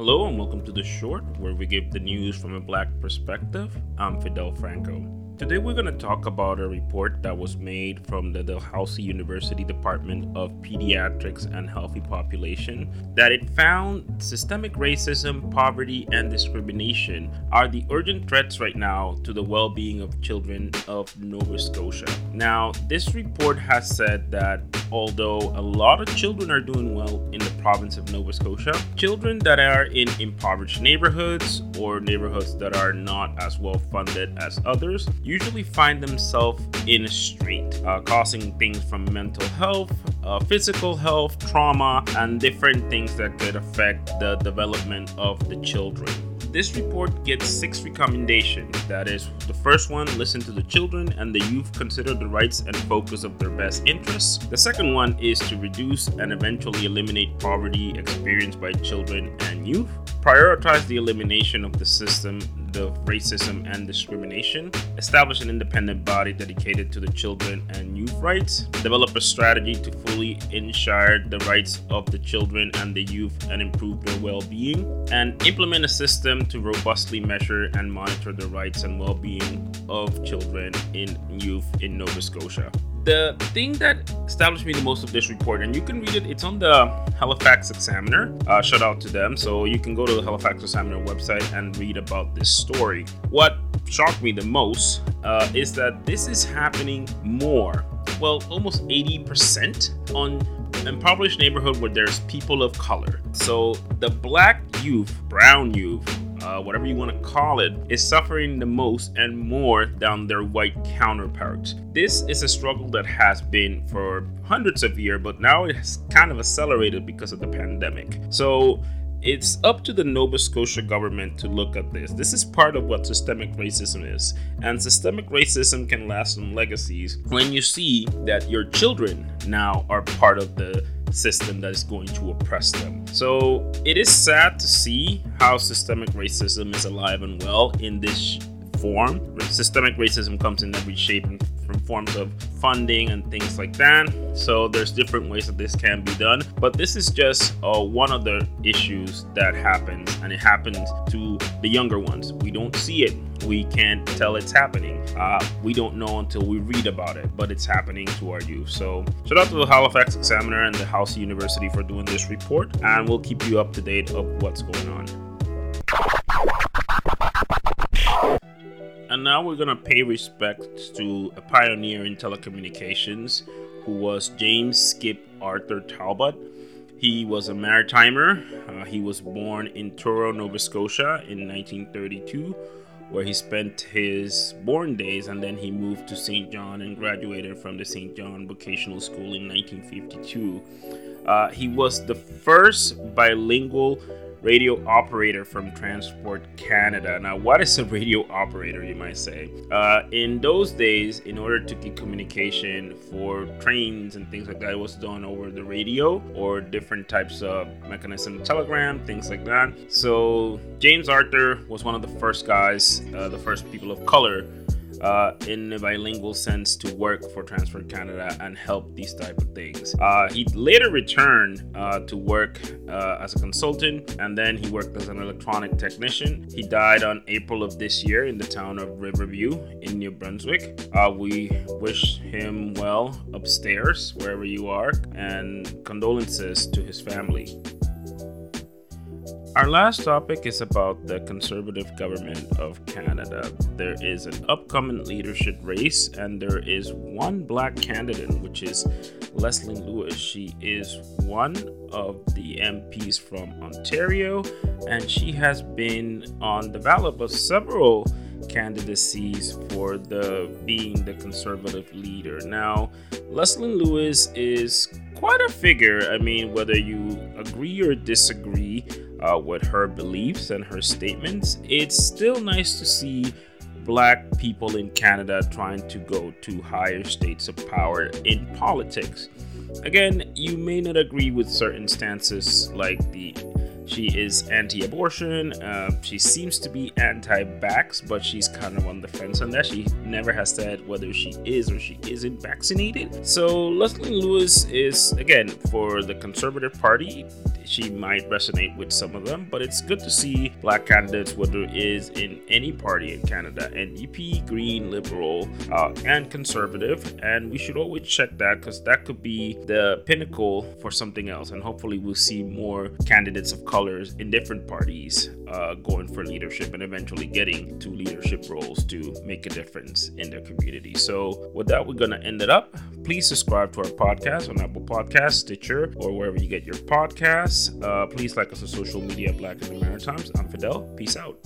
Hello and welcome to The Short, where we give the news from a black perspective. I'm Fidel Franco. Today we're going to talk about a report that was made from the Dalhousie University Department of Pediatrics and Healthy Population that it found systemic racism, poverty, and discrimination are the urgent threats right now to the well-being of children of Nova Scotia. Now, this report has said that although a lot of children are doing well in the province of Nova Scotia, children that are in impoverished neighborhoods or neighborhoods that are not as well funded as others usually find themselves in a strait, uh, causing things from mental health, uh, physical health, trauma, and different things that could affect the development of the children. This report gets six recommendations. That is, the first one, listen to the children and the youth, consider the rights and focus of their best interests. The second one is to reduce and eventually eliminate poverty experienced by children and youth. Prioritize the elimination of the system of racism and discrimination, establish an independent body dedicated to the children and youth rights, develop a strategy to fully ensure the rights of the children and the youth and improve their well being, and implement a system to robustly measure and monitor the rights and well being of children and youth in Nova Scotia the thing that established me the most of this report, and you can read it, it's on the Halifax Examiner. Uh, shout out to them. So you can go to the Halifax Examiner website and read about this story. What shocked me the most uh, is that this is happening more, well, almost 80% on impoverished neighborhood where there's people of color. So the black youth, brown youth, uh, whatever you want to call it, is suffering the most and more than their white counterparts. This is a struggle that has been for hundreds of years, but now it has kind of accelerated because of the pandemic. So it's up to the Nova Scotia government to look at this. This is part of what systemic racism is. And systemic racism can last on legacies when you see that your children now are part of the system that is going to oppress them. So it is sad to see how systemic racism is alive and well in this form. Systemic racism comes in every shape and from forms of funding and things like that. So there's different ways that this can be done. But this is just uh, one of the issues that happens, and it happens to the younger ones. We don't see it. We can't tell it's happening. Uh, we don't know until we read about it, but it's happening to our youth. So, shout out to the Halifax Examiner and Dalhousie University for doing this report, and we'll keep you up to date of what's going on. Now we're going to pay respects to a pioneer in telecommunications who was James Skip Arthur Talbot. He was a maritimer. Uh, he was born in Truro, Nova Scotia in 1932, where he spent his born days, and then he moved to St. John and graduated from the St. John Vocational School in 1952. Uh, he was the first bilingual radio operator from Transport Canada. Now, what is a radio operator, you might say? Uh, in those days, in order to get communication for trains and things like that, it was done over the radio or different types of mechanism, telegram, things like that. So, James Arthur was one of the first guys, uh, the first people of color uh, in a bilingual sense to work for Transport Canada and help these type of things. Uh, he later returned uh, to work uh, as a consultant and then he worked as an electronic technician. He died on April of this year in the town of Riverview in New Brunswick. Uh, we wish him well upstairs wherever you are and condolences to his family. Our last topic is about the Conservative government of Canada. There is an upcoming leadership race, and there is one black candidate, which is Leslyn Lewis. She is one of the MPs from Ontario, and she has been on the ballot of several candidacies for the being the conservative leader. Now, Leslyn Lewis is quite a figure. I mean, whether you agree or disagree, uh, with her beliefs and her statements, it's still nice to see black people in Canada trying to go to higher states of power in politics. Again, you may not agree with certain stances like the She is anti abortion. Uh, she seems to be anti vax, but she's kind of on the fence on that. She never has said whether she is or she isn't vaccinated. So Leslyn Lewis is, again, for the Conservative Party, she might resonate with some of them, but it's good to see black candidates, whether it is in any party in Canada NDP, Green, Liberal, uh, and Conservative. And we should always check that because that could be the pinnacle for something else. And hopefully, we'll see more candidates of colors in different parties uh, going for leadership and eventually getting to leadership roles to make a difference in their community. So, with that, we're going to end it up. Please subscribe to our podcast on Apple Podcasts, Stitcher, or wherever you get your podcasts. Uh, please like us on social media, Black in the Maritimes. I'm Fidel. Peace out.